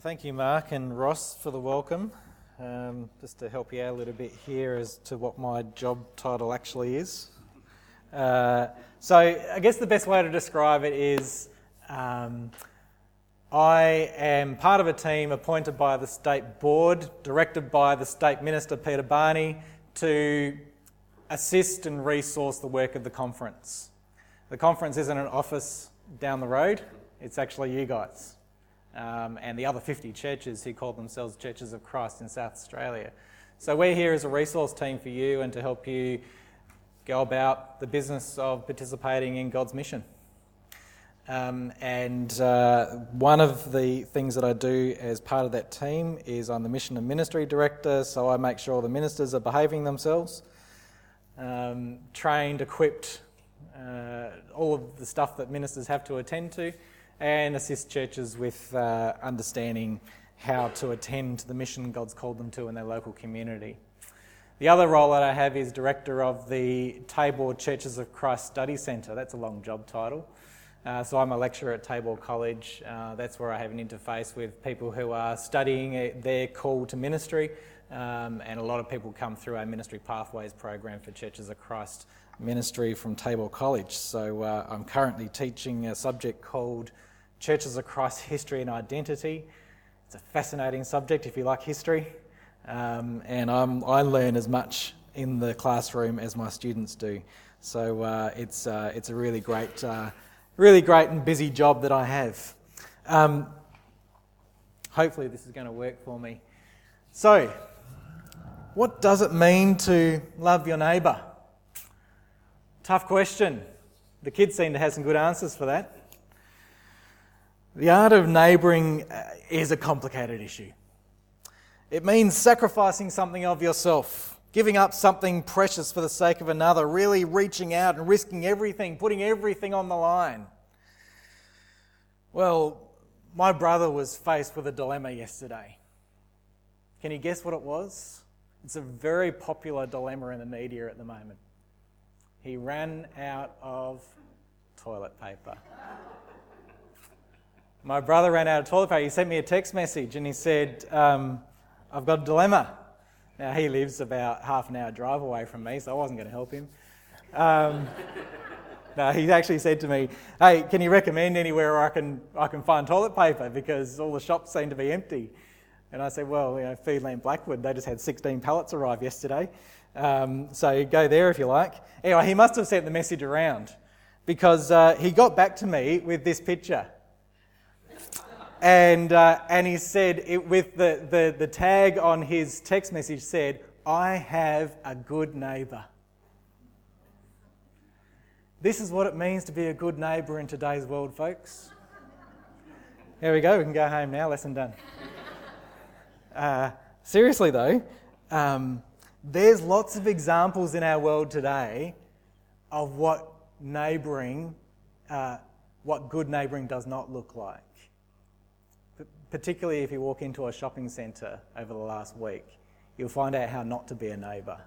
Thank you, Mark and Ross, for the welcome. Um, just to help you out a little bit here as to what my job title actually is. Uh, so, I guess the best way to describe it is um, I am part of a team appointed by the State Board, directed by the State Minister Peter Barney, to assist and resource the work of the conference. The conference isn't an office down the road, it's actually you guys um, and the other 50 churches who call themselves Churches of Christ in South Australia. So we're here as a resource team for you and to help you go about the business of participating in God's mission. Um, and uh, one of the things that I do as part of that team is I'm the mission and ministry director, so I make sure the ministers are behaving themselves, um, trained, equipped, uh, all of the stuff that ministers have to attend to and assist churches with uh, understanding how to attend to the mission God's called them to in their local community. The other role that I have is director of the Tabor Churches of Christ Study Centre. That's a long job title. Uh, so I'm a lecturer at Tabor College. Uh, that's where I have an interface with people who are studying their call to ministry, um, and a lot of people come through our Ministry Pathways program for Churches of Christ ministry from Tabor College. So uh, I'm currently teaching a subject called Churches Christ History and Identity. It's a fascinating subject if you like history, um, and I'm, i learn as much in the classroom as my students do. So uh, it's, uh, it's a really great, uh, really great and busy job that I have. Um, hopefully, this is going to work for me. So, what does it mean to love your neighbour? Tough question. The kids seem to have some good answers for that. The art of neighbouring uh, is a complicated issue. It means sacrificing something of yourself, giving up something precious for the sake of another, really reaching out and risking everything, putting everything on the line. Well, my brother was faced with a dilemma yesterday. Can you guess what it was? It's a very popular dilemma in the media at the moment. He ran out of toilet paper my brother ran out of toilet paper. He sent me a text message and he said, um, I've got a dilemma. Now, he lives about half an hour drive away from me, so I wasn't going to help him. Um, no, he actually said to me, Hey, can you recommend anywhere where I can, I can find toilet paper because all the shops seem to be empty? And I said, Well, you know, Foodland Blackwood, they just had 16 pallets arrive yesterday. Um, so go there if you like. Anyway, he must have sent the message around because uh, he got back to me with this picture and, uh, and he said, it, with the, the, the tag on his text message said, I have a good neighbour. This is what it means to be a good neighbour in today's world, folks. There we go, we can go home now, lesson done. Uh, seriously, though, um, there's lots of examples in our world today of what neighbouring, uh, what good neighbouring does not look like particularly if you walk into a shopping centre over the last week, you'll find out how not to be a neighbour.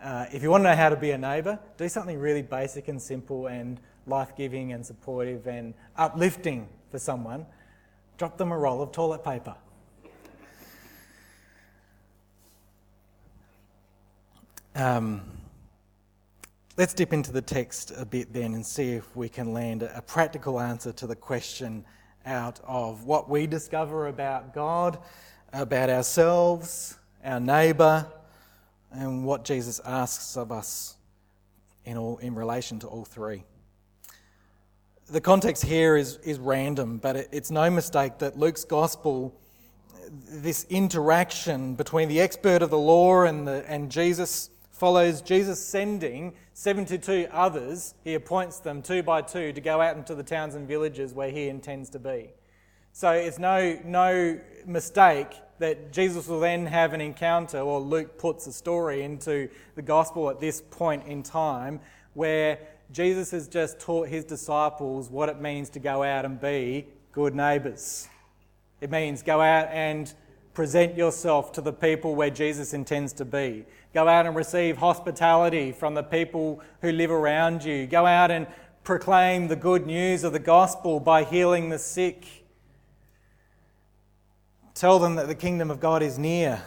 Uh, if you want to know how to be a neighbour, do something really basic and simple and life giving and supportive and uplifting for someone. Drop them a roll of toilet paper. Um, let's dip into the text a bit then and see if we can land a practical answer to the question out of what we discover about God, about ourselves, our neighbour, and what Jesus asks of us in, all, in relation to all three. The context here is, is random, but it, it's no mistake that Luke's gospel, this interaction between the expert of the law and, the, and Jesus, follows Jesus sending 72 others. He appoints them two by two to go out into the towns and villages where he intends to be. So it's no, no mistake that Jesus will then have an encounter, or Luke puts a story into the gospel at this point in time, where Jesus has just taught his disciples what it means to go out and be good neighbours. It means go out and present yourself to the people where Jesus intends to be. Go out and receive hospitality from the people who live around you. Go out and proclaim the good news of the gospel by healing the sick. tell them that the kingdom of God is near.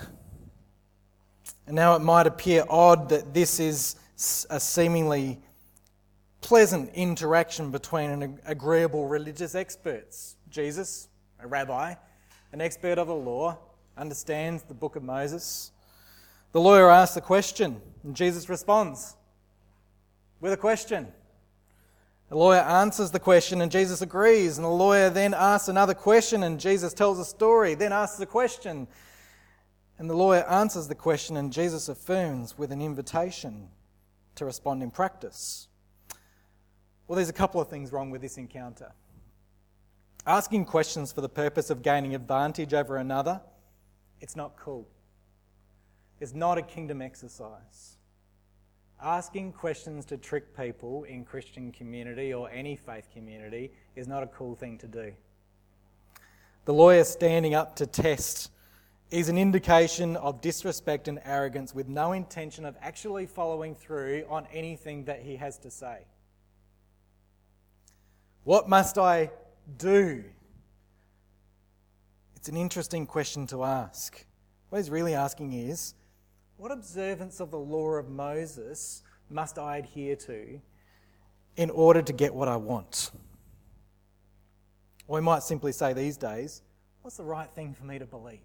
And now it might appear odd that this is a seemingly pleasant interaction between an agreeable religious experts. Jesus, a rabbi, an expert of the law, understands the book of Moses. The lawyer asks the question, and Jesus responds with a question. The lawyer answers the question, and Jesus agrees. And the lawyer then asks another question, and Jesus tells a story, then asks a question. And the lawyer answers the question, and Jesus affirms with an invitation to respond in practice. Well, there's a couple of things wrong with this encounter. Asking questions for the purpose of gaining advantage over another, it's not cool. It's not a kingdom exercise. Asking questions to trick people in Christian community or any faith community is not a cool thing to do. The lawyer standing up to test is an indication of disrespect and arrogance with no intention of actually following through on anything that he has to say. What must I do? It's an interesting question to ask. What he's really asking is what observance of the law of Moses must I adhere to in order to get what I want? Or we might simply say these days, what's the right thing for me to believe?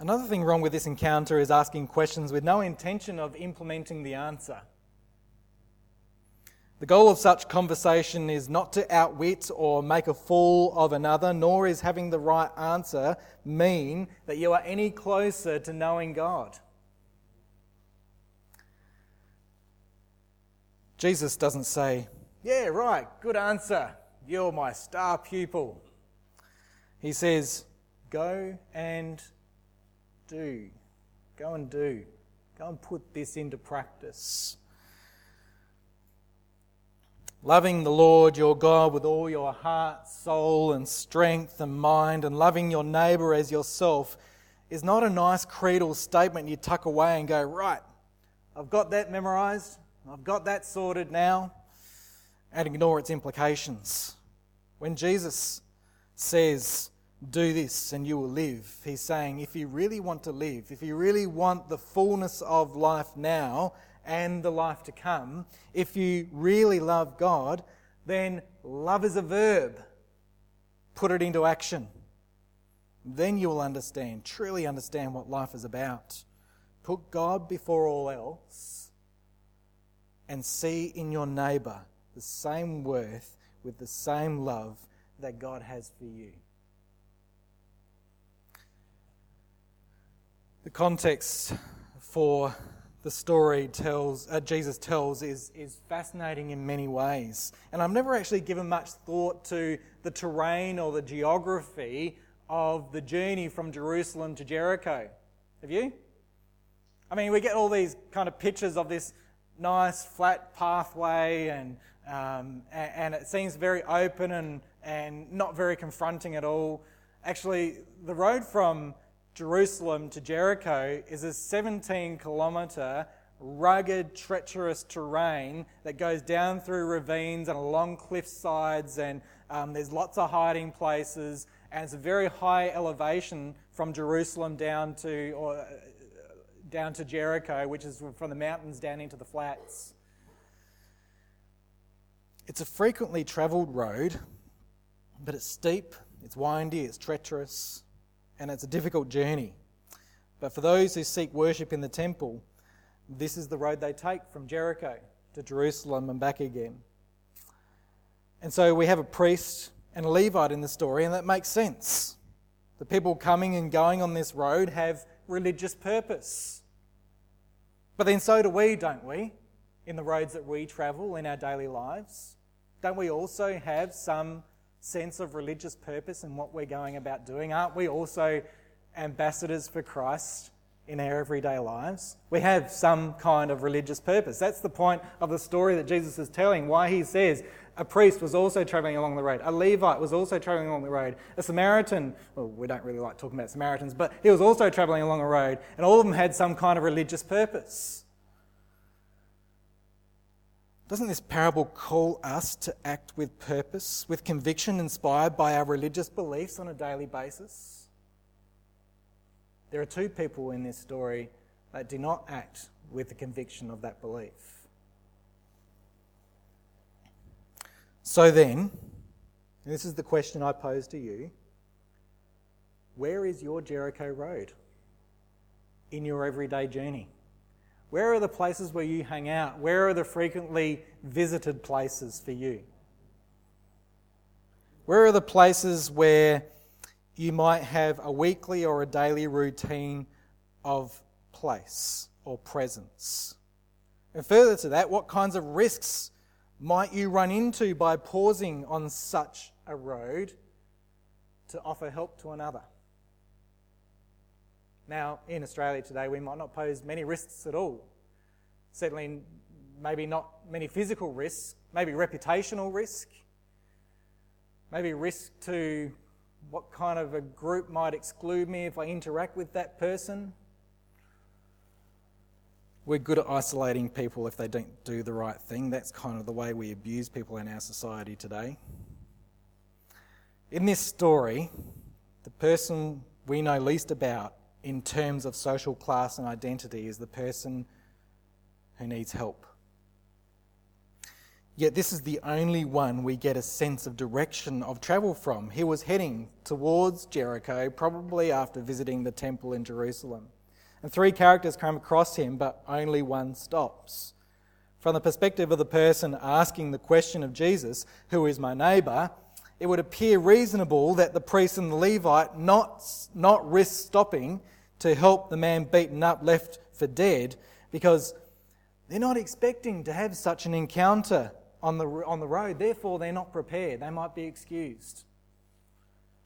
Another thing wrong with this encounter is asking questions with no intention of implementing the answer. The goal of such conversation is not to outwit or make a fool of another, nor is having the right answer mean that you are any closer to knowing God. Jesus doesn't say, Yeah, right, good answer. You're my star pupil. He says, Go and do. Go and do. Go and put this into practice. Loving the Lord your God with all your heart, soul, and strength and mind, and loving your neighbour as yourself is not a nice creedal statement you tuck away and go, right, I've got that memorized, I've got that sorted now, and ignore its implications. When Jesus says, do this and you will live, he's saying, if you really want to live, if you really want the fullness of life now, and the life to come, if you really love God, then love is a verb. Put it into action. Then you will understand, truly understand what life is about. Put God before all else and see in your neighbour the same worth with the same love that God has for you. The context for the story tells, uh, Jesus tells is, is fascinating in many ways. And I've never actually given much thought to the terrain or the geography of the journey from Jerusalem to Jericho. Have you? I mean, we get all these kind of pictures of this nice flat pathway, and, um, and, and it seems very open and, and not very confronting at all. Actually, the road from Jerusalem to Jericho is a 17 kilometre rugged, treacherous terrain that goes down through ravines and along cliff sides, and um, there's lots of hiding places, and it's a very high elevation from Jerusalem down to or uh, down to Jericho, which is from the mountains down into the flats. It's a frequently travelled road, but it's steep, it's windy, it's treacherous and it's a difficult journey. But for those who seek worship in the temple, this is the road they take from Jericho to Jerusalem and back again. And so we have a priest and a Levite in the story, and that makes sense. The people coming and going on this road have religious purpose. But then so do we, don't we, in the roads that we travel in our daily lives? Don't we also have some sense of religious purpose in what we're going about doing? Aren't we also ambassadors for Christ in our everyday lives? We have some kind of religious purpose. That's the point of the story that Jesus is telling, why he says a priest was also traveling along the road, a Levite was also traveling along the road, a Samaritan, well, we don't really like talking about Samaritans, but he was also traveling along a road, and all of them had some kind of religious purpose. Doesn't this parable call us to act with purpose, with conviction inspired by our religious beliefs on a daily basis? There are two people in this story that do not act with the conviction of that belief. So then, this is the question I pose to you where is your Jericho road in your everyday journey? Where are the places where you hang out? Where are the frequently visited places for you? Where are the places where you might have a weekly or a daily routine of place or presence? And further to that, what kinds of risks might you run into by pausing on such a road to offer help to another? Now, in Australia today, we might not pose many risks at all. Certainly, maybe not many physical risks, maybe reputational risk, maybe risk to what kind of a group might exclude me if I interact with that person. We're good at isolating people if they don't do the right thing. That's kind of the way we abuse people in our society today. In this story, the person we know least about in terms of social class and identity is the person who needs help. Yet this is the only one we get a sense of direction of travel from. He was heading towards Jericho, probably after visiting the temple in Jerusalem. And three characters come across him, but only one stops. From the perspective of the person asking the question of Jesus, Who is my neighbour? it would appear reasonable that the priest and the Levite not, not risk stopping to help the man beaten up, left for dead, because they're not expecting to have such an encounter on the, on the road. Therefore, they're not prepared. They might be excused.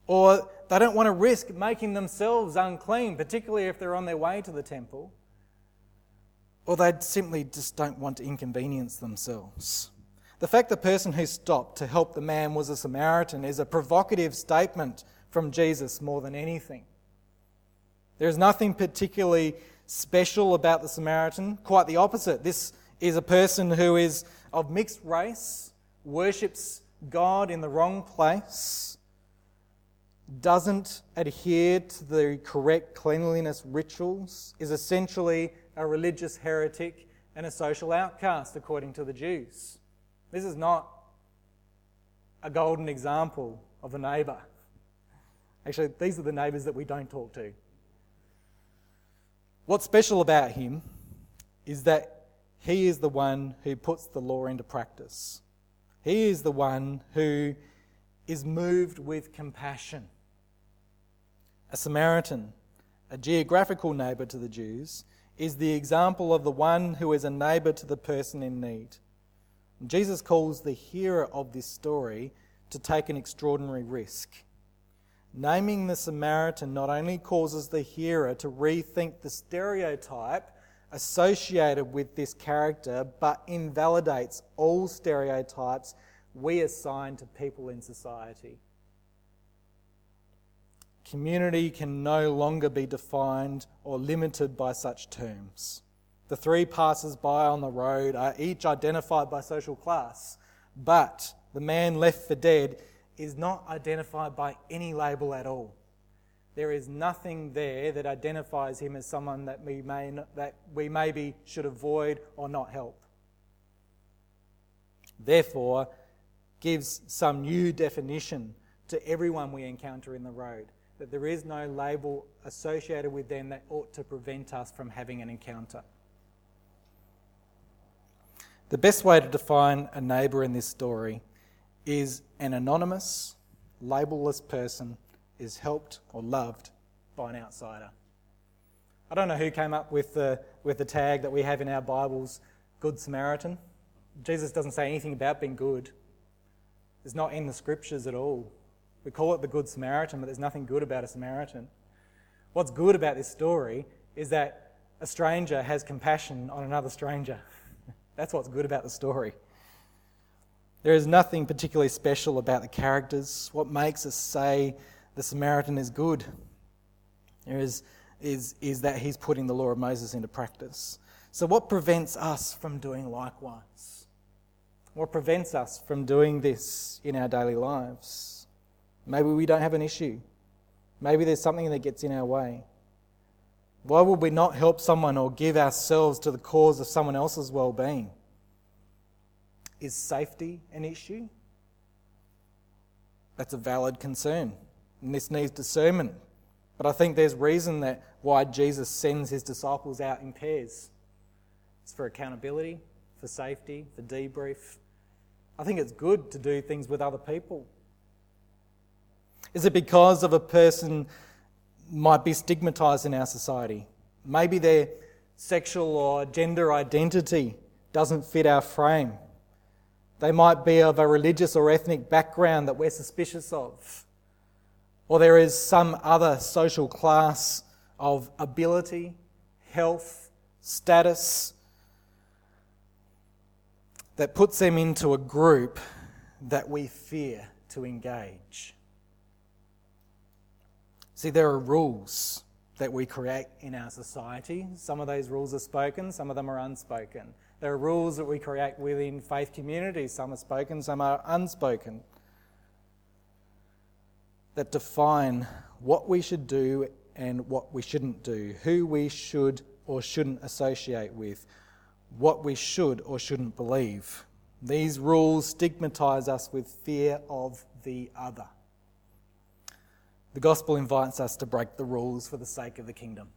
Or they don't want to risk making themselves unclean, particularly if they're on their way to the temple. Or they simply just don't want to inconvenience themselves. The fact the person who stopped to help the man was a Samaritan is a provocative statement from Jesus more than anything. There's nothing particularly special about the Samaritan, quite the opposite. This is a person who is of mixed race, worships God in the wrong place, doesn't adhere to the correct cleanliness rituals, is essentially a religious heretic and a social outcast, according to the Jews. This is not a golden example of a neighbour. Actually, these are the neighbours that we don't talk to. What's special about him is that he is the one who puts the law into practice. He is the one who is moved with compassion. A Samaritan, a geographical neighbour to the Jews, is the example of the one who is a neighbour to the person in need. Jesus calls the hearer of this story to take an extraordinary risk. Naming the Samaritan not only causes the hearer to rethink the stereotype associated with this character, but invalidates all stereotypes we assign to people in society. Community can no longer be defined or limited by such terms. The three passers by on the road are each identified by social class, but the man left for dead is not identified by any label at all. There is nothing there that identifies him as someone that we, may, that we maybe should avoid or not help. Therefore, gives some new definition to everyone we encounter in the road. That there is no label associated with them that ought to prevent us from having an encounter. The best way to define a neighbour in this story is an anonymous, labelless person is helped or loved by an outsider. I don't know who came up with the, with the tag that we have in our Bibles, Good Samaritan. Jesus doesn't say anything about being good. It's not in the scriptures at all. We call it the Good Samaritan, but there's nothing good about a Samaritan. What's good about this story is that a stranger has compassion on another stranger. That's what's good about the story. There is nothing particularly special about the characters. What makes us say the Samaritan is good there is, is, is that he's putting the law of Moses into practice. So, what prevents us from doing likewise? What prevents us from doing this in our daily lives? Maybe we don't have an issue. Maybe there's something that gets in our way. Why would we not help someone or give ourselves to the cause of someone else's well being? Is safety an issue? That's a valid concern. And this needs discernment. But I think there's reason that why Jesus sends his disciples out in pairs. It's for accountability, for safety, for debrief. I think it's good to do things with other people. Is it because of a person might be stigmatized in our society? Maybe their sexual or gender identity doesn't fit our frame. They might be of a religious or ethnic background that we're suspicious of. Or there is some other social class of ability, health, status that puts them into a group that we fear to engage. See, there are rules that we create in our society. Some of those rules are spoken, some of them are unspoken. There are rules that we create within faith communities. Some are spoken, some are unspoken. That define what we should do and what we shouldn't do, who we should or shouldn't associate with, what we should or shouldn't believe. These rules stigmatize us with fear of the other. The gospel invites us to break the rules for the sake of the kingdom.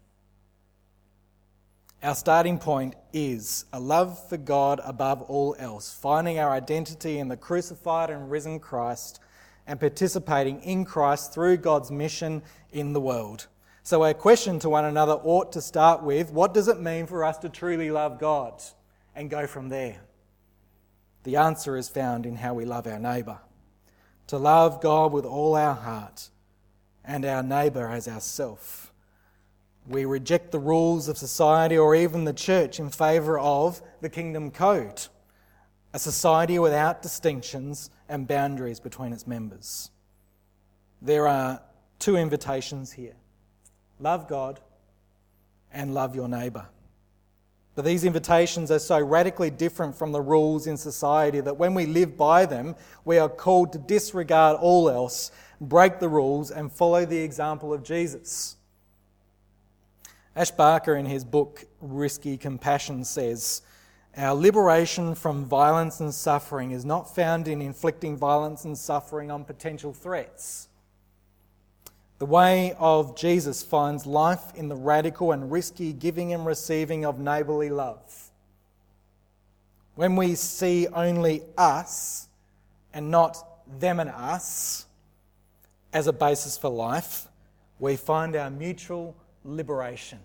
Our starting point is a love for God above all else, finding our identity in the crucified and risen Christ and participating in Christ through God's mission in the world. So, our question to one another ought to start with what does it mean for us to truly love God? And go from there. The answer is found in how we love our neighbour. To love God with all our heart and our neighbour as ourself. We reject the rules of society or even the church in favour of the kingdom code, a society without distinctions and boundaries between its members. There are two invitations here love God and love your neighbour. But these invitations are so radically different from the rules in society that when we live by them, we are called to disregard all else, break the rules, and follow the example of Jesus. Ash Barker, in his book Risky Compassion, says, Our liberation from violence and suffering is not found in inflicting violence and suffering on potential threats. The way of Jesus finds life in the radical and risky giving and receiving of neighbourly love. When we see only us and not them and us as a basis for life, we find our mutual liberation.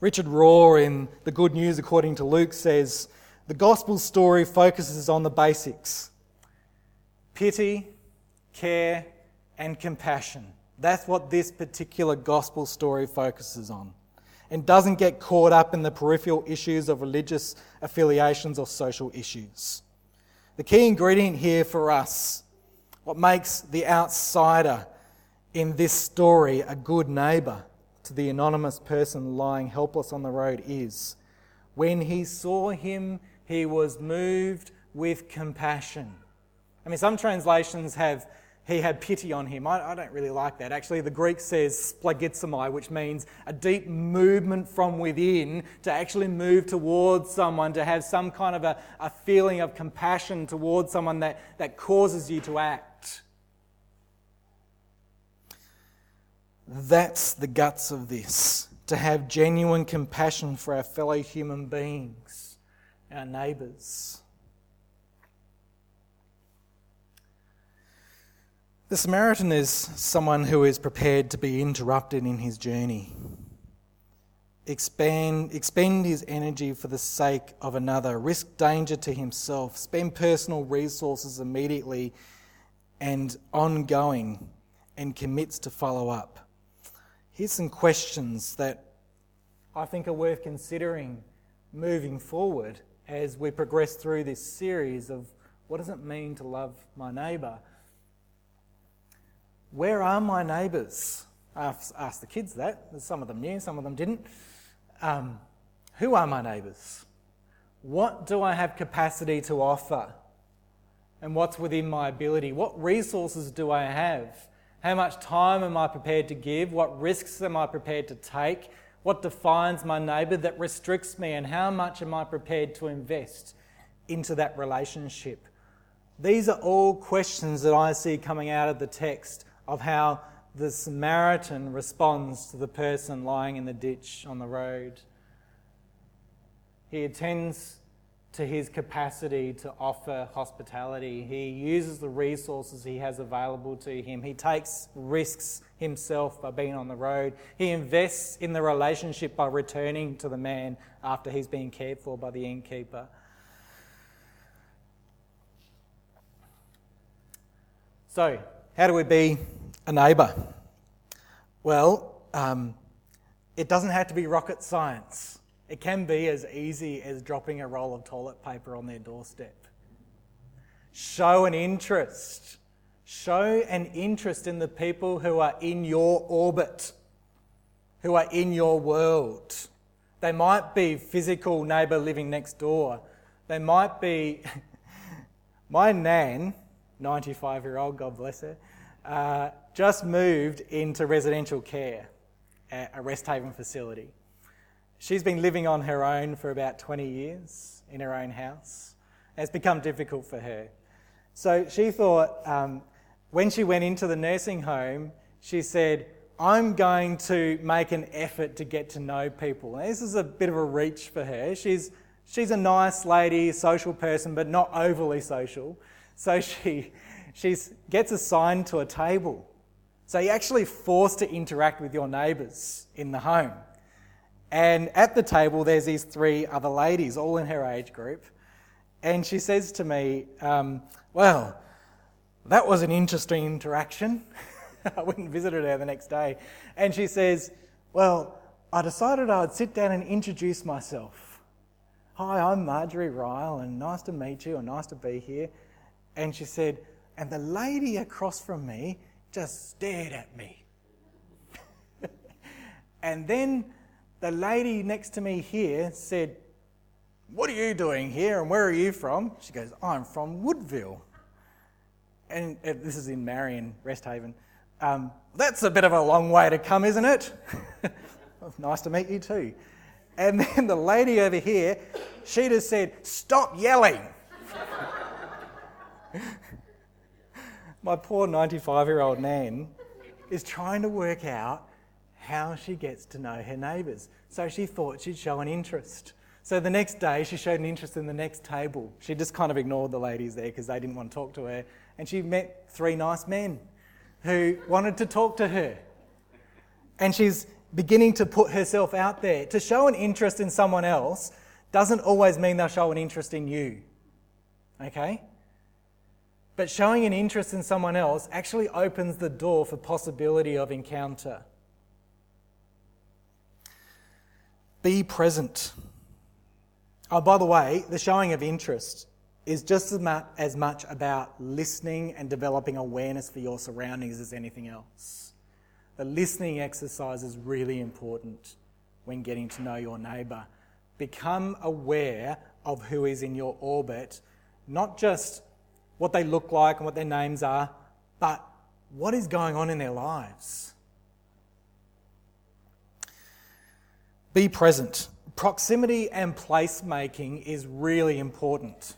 Richard Rohr in The Good News According to Luke says the gospel story focuses on the basics pity, care, and compassion. That's what this particular gospel story focuses on and doesn't get caught up in the peripheral issues of religious affiliations or social issues. The key ingredient here for us, what makes the outsider in this story a good neighbour to the anonymous person lying helpless on the road, is when he saw him, he was moved with compassion. I mean, some translations have he had pity on him. I, I, don't really like that. Actually, the Greek says splanchnizomai, which means a deep movement from within to actually move towards someone, to have some kind of a, a feeling of compassion towards someone that, that causes you to act. That's the guts of this to have genuine compassion for our fellow human beings, our neighbours. The Samaritan is someone who is prepared to be interrupted in his journey, expand, expend his energy for the sake of another, risk danger to himself, spend personal resources immediately and ongoing, and commits to follow up. Here's some questions that I think are worth considering moving forward as we progress through this series of what does it mean to love my neighbour? Where are my neighbours? I asked the kids that. Some of them knew, some of them didn't. Um, who are my neighbours? what do I have capacity to offer? And what's within my ability? What resources do I have? How much time am I prepared to give? What risks am I prepared to take? What defines my neighbour that restricts me? And how much am I prepared to invest into that relationship? These are all questions that I see coming out of the text of how the Samaritan responds to the person lying in the ditch on the road. He attends to his capacity to offer hospitality. He uses the resources he has available to him. He takes risks himself by being on the road. He invests in the relationship by returning to the man after he's been cared for by the innkeeper. So, how do we be a neighbour? Well, um, it doesn't have to be rocket science. It can be as easy as dropping a roll of toilet paper on their doorstep. Show an interest. Show an interest in the people who are in your orbit, who are in your world. They might be physical neighbour living next door. They might be my nan, 95 year old, God bless her, uh, just moved into residential care at a Resthaven facility. She's been living on her own for about 20 years in her own house. It's become difficult for her. So she thought, um, when she went into the nursing home, she said, I'm going to make an effort to get to know people. This is a bit of a reach for her. She's, she's a nice lady, social person, but not overly social. So she she's, gets assigned to a table. So you're actually forced to interact with your neighbours in the home. And at the table, there's these three other ladies, all in her age group. And she says to me, um, Well, that was an interesting interaction. I went and visited her the next day. And she says, Well, I decided I'd sit down and introduce myself. Hi, I'm Marjorie Ryle, and nice to meet you, and nice to be here. And she said, And the lady across from me just stared at me. and then the lady next to me here said, What are you doing here and where are you from? She goes, I'm from Woodville. And this is in Marion, Resthaven. Um, that's a bit of a long way to come, isn't it? nice to meet you too. And then the lady over here, she just said, Stop yelling. My poor 95 year old Nan is trying to work out how she gets to know her neighbours. So she thought she'd show an interest. So the next day, she showed an interest in the next table. She just kind of ignored the ladies there because they didn't want to talk to her. And she met three nice men who wanted to talk to her. And she's beginning to put herself out there. To show an interest in someone else doesn't always mean they'll show an interest in you. Okay? But showing an interest in someone else actually opens the door for possibility of encounter. Be present. Oh, by the way, the showing of interest is just as much, as much about listening and developing awareness for your surroundings as anything else. The listening exercise is really important when getting to know your neighbour. Become aware of who is in your orbit, not just what they look like and what their names are, but what is going on in their lives. Be present. Proximity and placemaking is really important.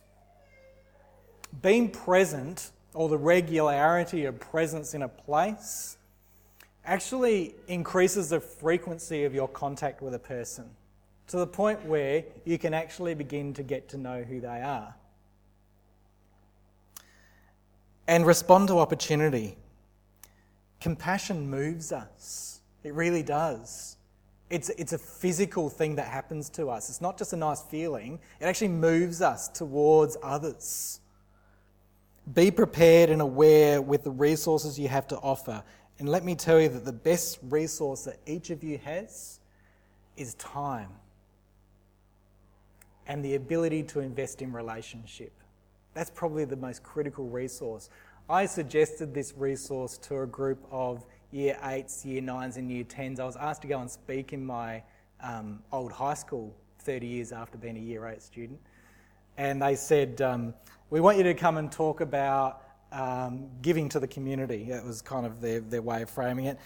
Being present, or the regularity of presence in a place, actually increases the frequency of your contact with a person to the point where you can actually begin to get to know who they are. And respond to opportunity. Compassion moves us, it really does. It's, it's a physical thing that happens to us. It's not just a nice feeling, it actually moves us towards others. Be prepared and aware with the resources you have to offer. And let me tell you that the best resource that each of you has is time and the ability to invest in relationship. That's probably the most critical resource. I suggested this resource to a group of year eights, year nines, and year tens. I was asked to go and speak in my um, old high school 30 years after being a year eight student. and they said, um, We want you to come and talk about um, giving to the community. That was kind of their, their way of framing it.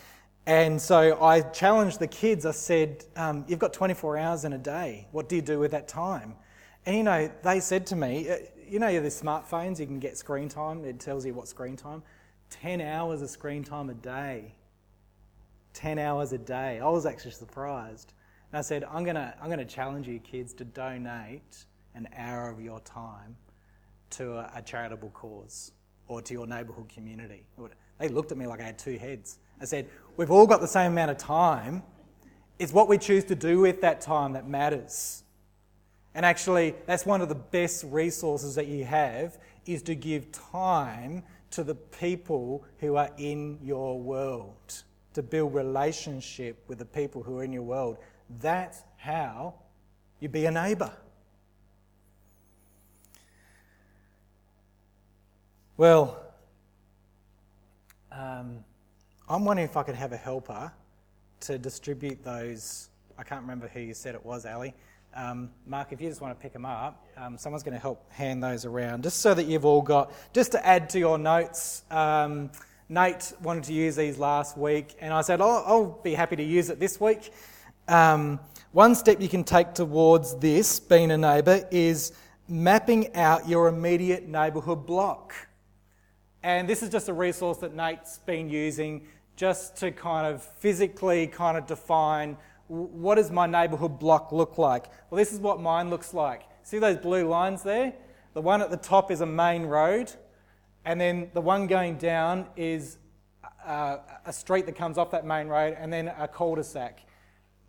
And so I challenged the kids. I said, um, You've got 24 hours in a day. What do you do with that time? And you know, they said to me, uh, You know, the smartphones, you can get screen time, it tells you what screen time. 10 hours of screen time a day. 10 hours a day. I was actually surprised. And I said, I'm going to I'm to challenge you kids to donate an hour of your time to a, a charitable cause or to your neighbourhood community. They looked at me like I had two heads. I said, We've all got the same amount of time. It's what we choose to do with that time that matters. And actually, that's one of the best resources that you have is to give time to the people who are in your world, to build relationship with the people who are in your world. That's how you be a neighbour. Well, um, I'm wondering if I could have a helper to distribute those. I can't remember who you said it was, Ali. Um, Mark, if you just want to pick them up, um, someone's going to help hand those around, just so that you've all got, just to add to your notes. Nate wanted to use these last week, and I said, oh, I'll be happy to use it this week. Um, one step you can take towards this, being a neighbour, is mapping out your immediate neighbourhood block. And this is just a resource that Nate's been using just to kind of physically kind of define what does my neighbourhood block look like? Well, this is what mine looks like. See those blue lines there? The one at the top is a main road, and then the one going down is a, a street that comes off that main road, and then a cul-de-sac.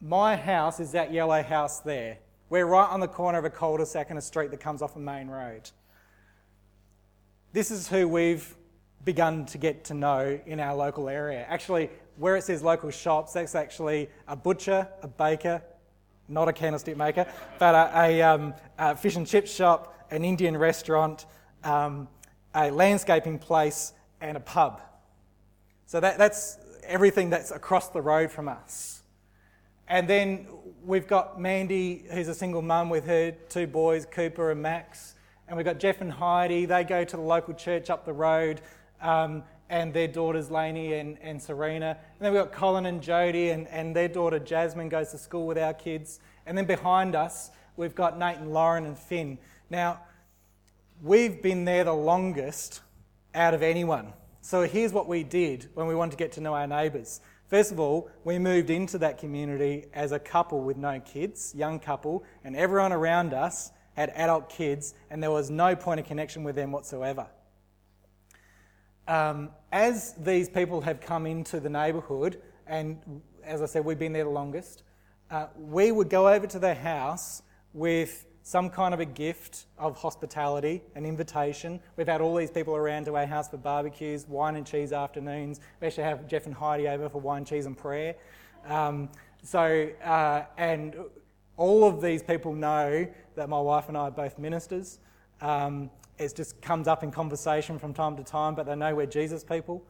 My house is that yellow house there. We're right on the corner of a cul-de-sac and a street that comes off a main road. This is who we've begun to get to know in our local area. Actually, where it says local shops, that's actually a butcher, a baker, not a candlestick maker, but a, a, um, a fish and chip shop, an Indian restaurant, um, a landscaping place, and a pub. So that, that's everything that's across the road from us. And then we've got Mandy, who's a single mum with her two boys, Cooper and Max. And we've got Jeff and Heidi, they go to the local church up the road um, and their daughters Lainey and, and Serena. And then we've got Colin and Jody, and, and their daughter Jasmine goes to school with our kids. And then behind us, we've got Nate and Lauren and Finn. Now, we've been there the longest out of anyone. So here's what we did when we wanted to get to know our neighbours. First of all, we moved into that community as a couple with no kids, young couple, and everyone around us had adult kids, and there was no point of connection with them whatsoever um, as these people have come into the neighbourhood, and as I said, we've been there the longest, uh, we would go over to their house with some kind of a gift of hospitality, an invitation. We've had all these people around to our house for barbecues, wine and cheese afternoons. We actually have Jeff and Heidi over for wine, cheese, and prayer. Um, so, uh, and all of these people know that my wife and I are both ministers. Um, it just comes up in conversation from time to time, but they know we're Jesus people.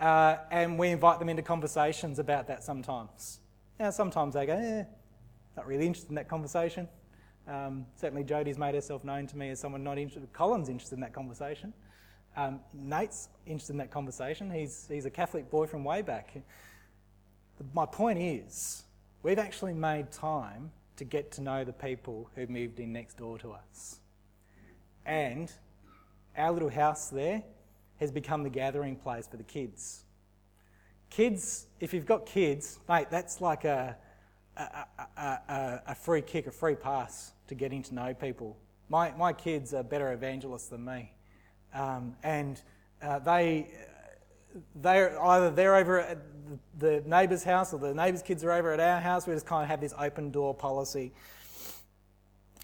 Uh, and we invite them into conversations about that sometimes. Now, sometimes they go, eh, not really interested in that conversation. Um, certainly, Jodie's made herself known to me as someone not interested. Colin's interested in that conversation. Um, Nate's interested in that conversation. He's, he's a Catholic boy from way back. My point is, we've actually made time to get to know the people who moved in next door to us. And our little house there has become the gathering place for the kids. Kids, if you've got kids, mate, that's like a, a, a, a, free kick, a free pass to getting to know people. My, my kids are better evangelists than me. Um, and uh, they, they're either they're over at the neighbour's house or the neighbour's kids are over at our house. We just kind of have this open door policy.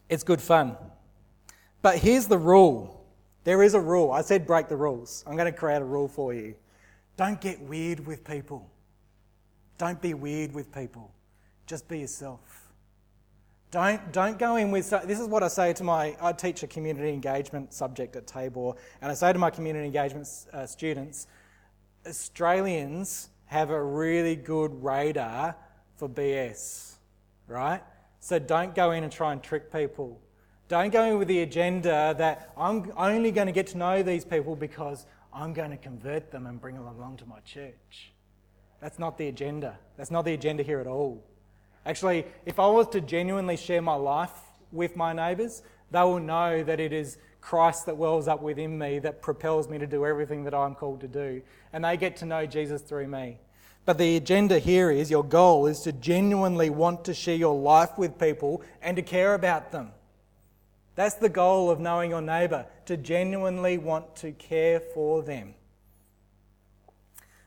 It's good fun. But here's the rule there is a rule. I said break the rules. I'm going to create a rule for you. Don't get weird with people. Don't be weird with people. Just be yourself. Don't, don't go in with. This is what I say to my. I teach a community engagement subject at Tabor, and I say to my community engagement uh, students Australians have a really good radar for BS, right? So don't go in and try and trick people. Don't go in with the agenda that I'm only going to get to know these people because I'm going to convert them and bring them along to my church. That's not the agenda. That's not the agenda here at all. Actually, if I was to genuinely share my life with my neighbours, they will know that it is Christ that wells up within me that propels me to do everything that I'm called to do. And they get to know Jesus through me. But the agenda here is your goal is to genuinely want to share your life with people and to care about them. That's the goal of knowing your neighbour, to genuinely want to care for them.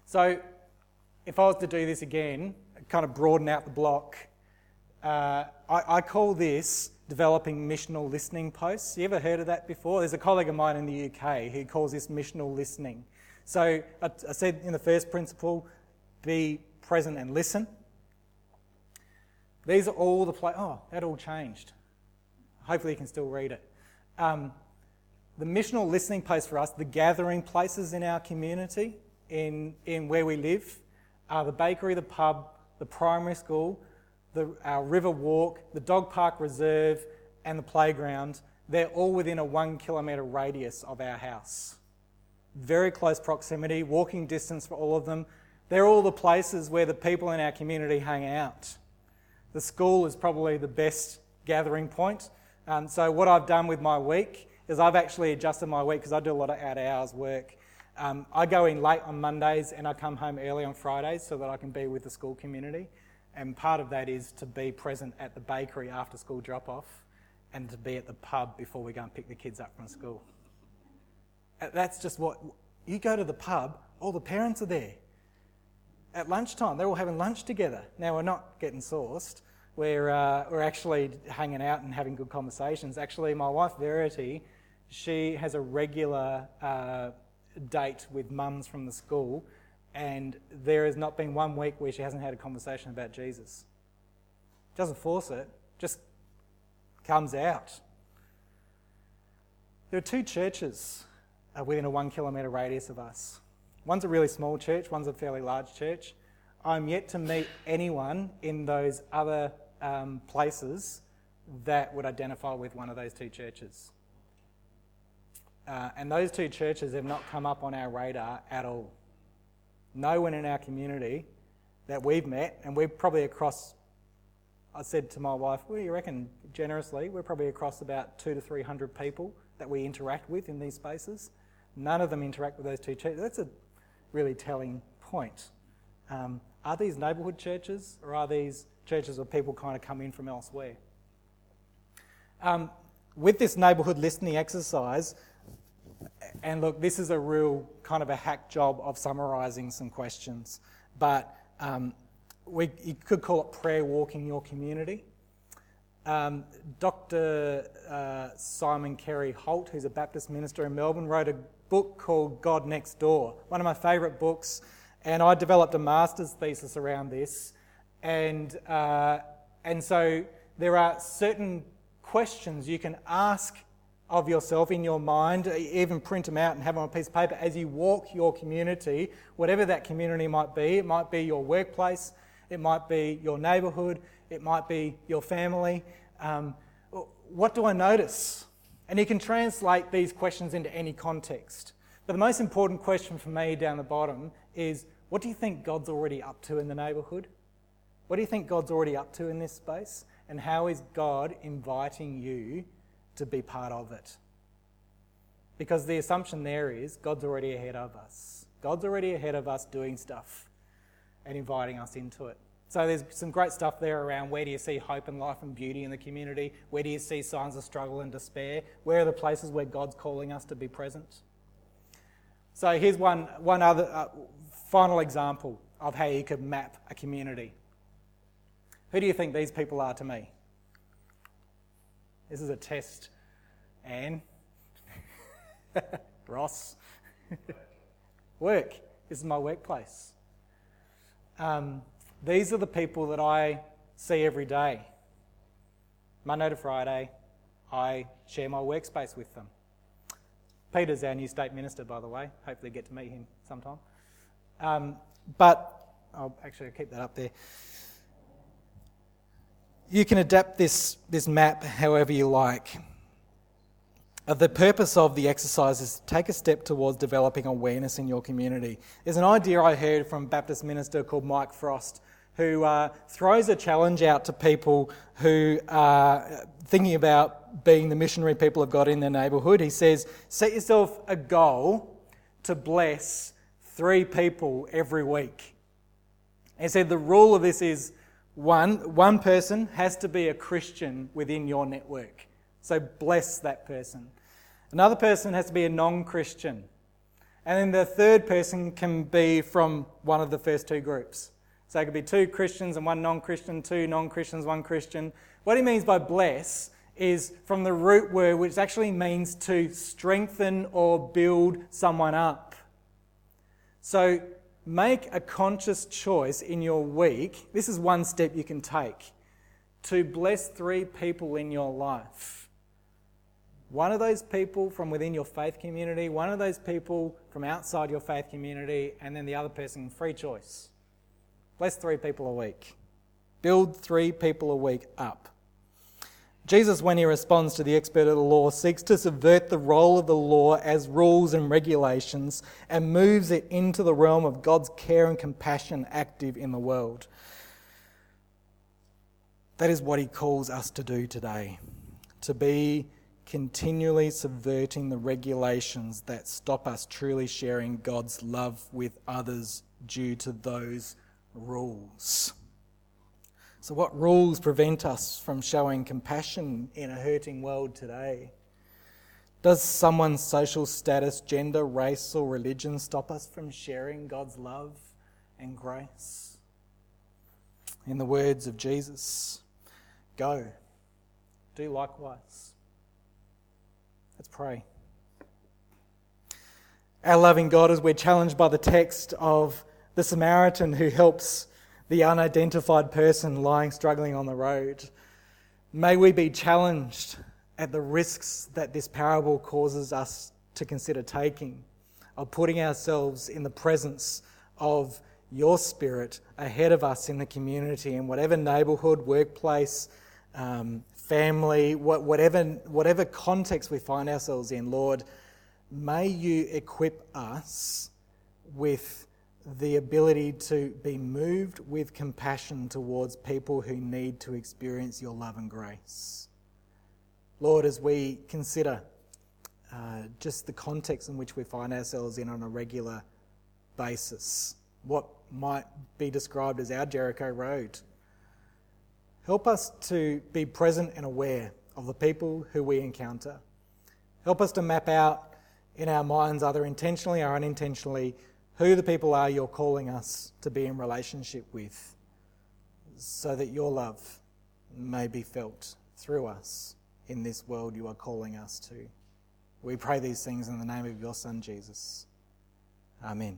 So, if I was to do this again, kind of broaden out the block, uh, I, I, call this developing missional listening posts. You ever heard of that before? There's a colleague of mine in the UK who calls this missional listening. So I, I said in the first principle, be present and listen. These are all the play. Oh, that all changed. Hopefully, you can still read it. Um, the missional listening posts for us, the gathering places in our community, in, in where we live, are the bakery, the pub, the primary school, the, our river walk, the dog park reserve, and the playground, they're all within a one kilometre radius of our house. Very close proximity, walking distance for all of them. They're all the places where the people in our community hang out. The school is probably the best gathering point. Um, so, what I've done with my week is I've actually adjusted my week because I do a lot of out of hours work. Um, I go in late on Mondays and I come home early on Fridays so that I can be with the school community. And part of that is to be present at the bakery after school drop off and to be at the pub before we go and pick the kids up from school. Uh, that's just what you go to the pub, all the parents are there. At lunchtime, they're all having lunch together. Now, we're not getting sourced, we're, uh, we're actually hanging out and having good conversations. Actually, my wife Verity, she has a regular uh, date with mums from the school and there has not been one week where she hasn't had a conversation about Jesus. Doesn't force it, just comes out. There are two churches uh, within a one kilometre radius of us. One's a really small church, one's a fairly large church. I'm yet to meet anyone in those other um, places that would identify with one of those two churches. Uh, and those two churches have not come up on our radar at all no one in our community that we've met, and we're probably across, I said to my wife, well, you reckon generously, we're probably across about two to 300 people that we interact with in these spaces. None of them interact with those two churches. That's a really telling point. Um, are these neighbourhood churches or are these churches where people kind of come in from elsewhere? Um, with this neighbourhood listening exercise, and look, this is a real kind of a hack job of summarising some questions, but um, we, you could call it prayer walking your community. Um, Dr. Uh, Simon Carey Holt, who's a Baptist minister in Melbourne, wrote a book called God Next Door, one of my favourite books, and I developed a master's thesis around this. And, uh, and so there are certain questions you can ask of yourself in your mind, even print them out and have them on a piece of paper as you walk your community, whatever that community might be. It might be your workplace, it might be your neighbourhood, it might be your family. Um, what do I notice? And you can translate these questions into any context. But the most important question for me down the bottom is what do you think God's already up to in the neighbourhood? What do you think God's already up to in this space? And how is God inviting you to be part of it. Because the assumption there is God's already ahead of us. God's already ahead of us doing stuff and inviting us into it. So there's some great stuff there around where do you see hope and life and beauty in the community? Where do you see signs of struggle and despair? Where are the places where God's calling us to be present? So here's one, one other uh, final example of how you could map a community. Who do you think these people are to me? This is a test. Anne? Ross? Work. This is my workplace. Um, these are the people that I see every day. Monday to Friday, I share my workspace with them. Peter's our new state minister, by the way. Hopefully, get to meet him sometime. Um, but I'll actually keep that up there you can adapt this, this map however you like. Uh, the purpose of the exercise is to take a step towards developing awareness in your community. There's an idea I heard from Baptist minister called Mike Frost who uh, throws a challenge out to people who are thinking about being the missionary people of God in their neighbourhood. He says, Set yourself a goal to bless three people every week. He said the rule of this is one, one person has to be a Christian within your network. So bless that person. Another person has to be a non Christian. And then the third person can be from one of the first two groups. So it could be two Christians and one non Christian, two non Christians, one Christian. What he means by bless is from the root word, which actually means to strengthen or build someone up. So make a conscious choice in your week. This is one step you can take to bless three people in your life. One of those people from within your faith community, one of those people from outside your faith community, and then the other person, free choice. Bless three people a week. Build three people a week up. Jesus, when he responds to the expert of the law, seeks to subvert the role of the law as rules and regulations and moves it into the realm of God's care and compassion active in the world. That is what he calls us to do today to be continually subverting the regulations that stop us truly sharing God's love with others due to those rules. So, what rules prevent us from showing compassion in a hurting world today? Does someone's social status, gender, race, or religion stop us from sharing God's love and grace? In the words of Jesus, go, do likewise. Let's pray. Our loving God, as we're challenged by the text of the Samaritan who helps the unidentified person lying struggling on the road. May we be challenged at the risks that this parable causes us to consider taking, of putting ourselves in the presence of your spirit ahead of us in the community, in whatever neighbourhood, workplace, um, family, whatever, whatever context we find ourselves in, Lord, may you equip us with the ability to be moved with compassion towards people who need to experience your love and grace. Lord, as we consider uh, just the context in which we find ourselves in on a regular basis, what might be described as our Jericho Road, help us to be present and aware of the people who we encounter. Help us to map out in our minds, either intentionally or unintentionally, who the people are you're calling us to be in relationship with, so that your love may be felt through us in this world you are calling us to. We pray these things in the name of your Son, Jesus. Amen.